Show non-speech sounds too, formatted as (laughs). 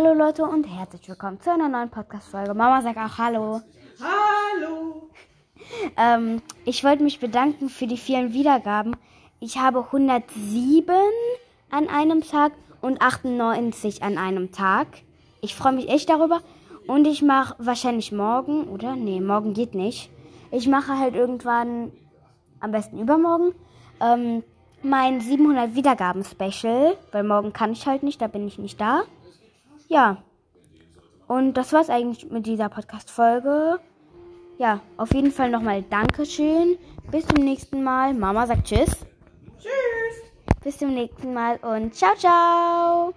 Hallo Leute und herzlich willkommen zu einer neuen Podcast-Folge. Mama sagt auch Hallo. Hallo. (laughs) Ähm, ich wollte mich bedanken für die vielen Wiedergaben. Ich habe 107 an einem Tag und 98 an einem Tag. Ich freue mich echt darüber. Und ich mache wahrscheinlich morgen, oder? Nee, morgen geht nicht. Ich mache halt irgendwann, am besten übermorgen, ähm, mein 700 Wiedergaben Special. Weil morgen kann ich halt nicht, da bin ich nicht da. Ja. Und das war's eigentlich mit dieser Podcast-Folge. Ja, auf jeden Fall nochmal Dankeschön. Bis zum nächsten Mal. Mama sagt Tschüss. Tschüss. Bis zum nächsten Mal und ciao, ciao.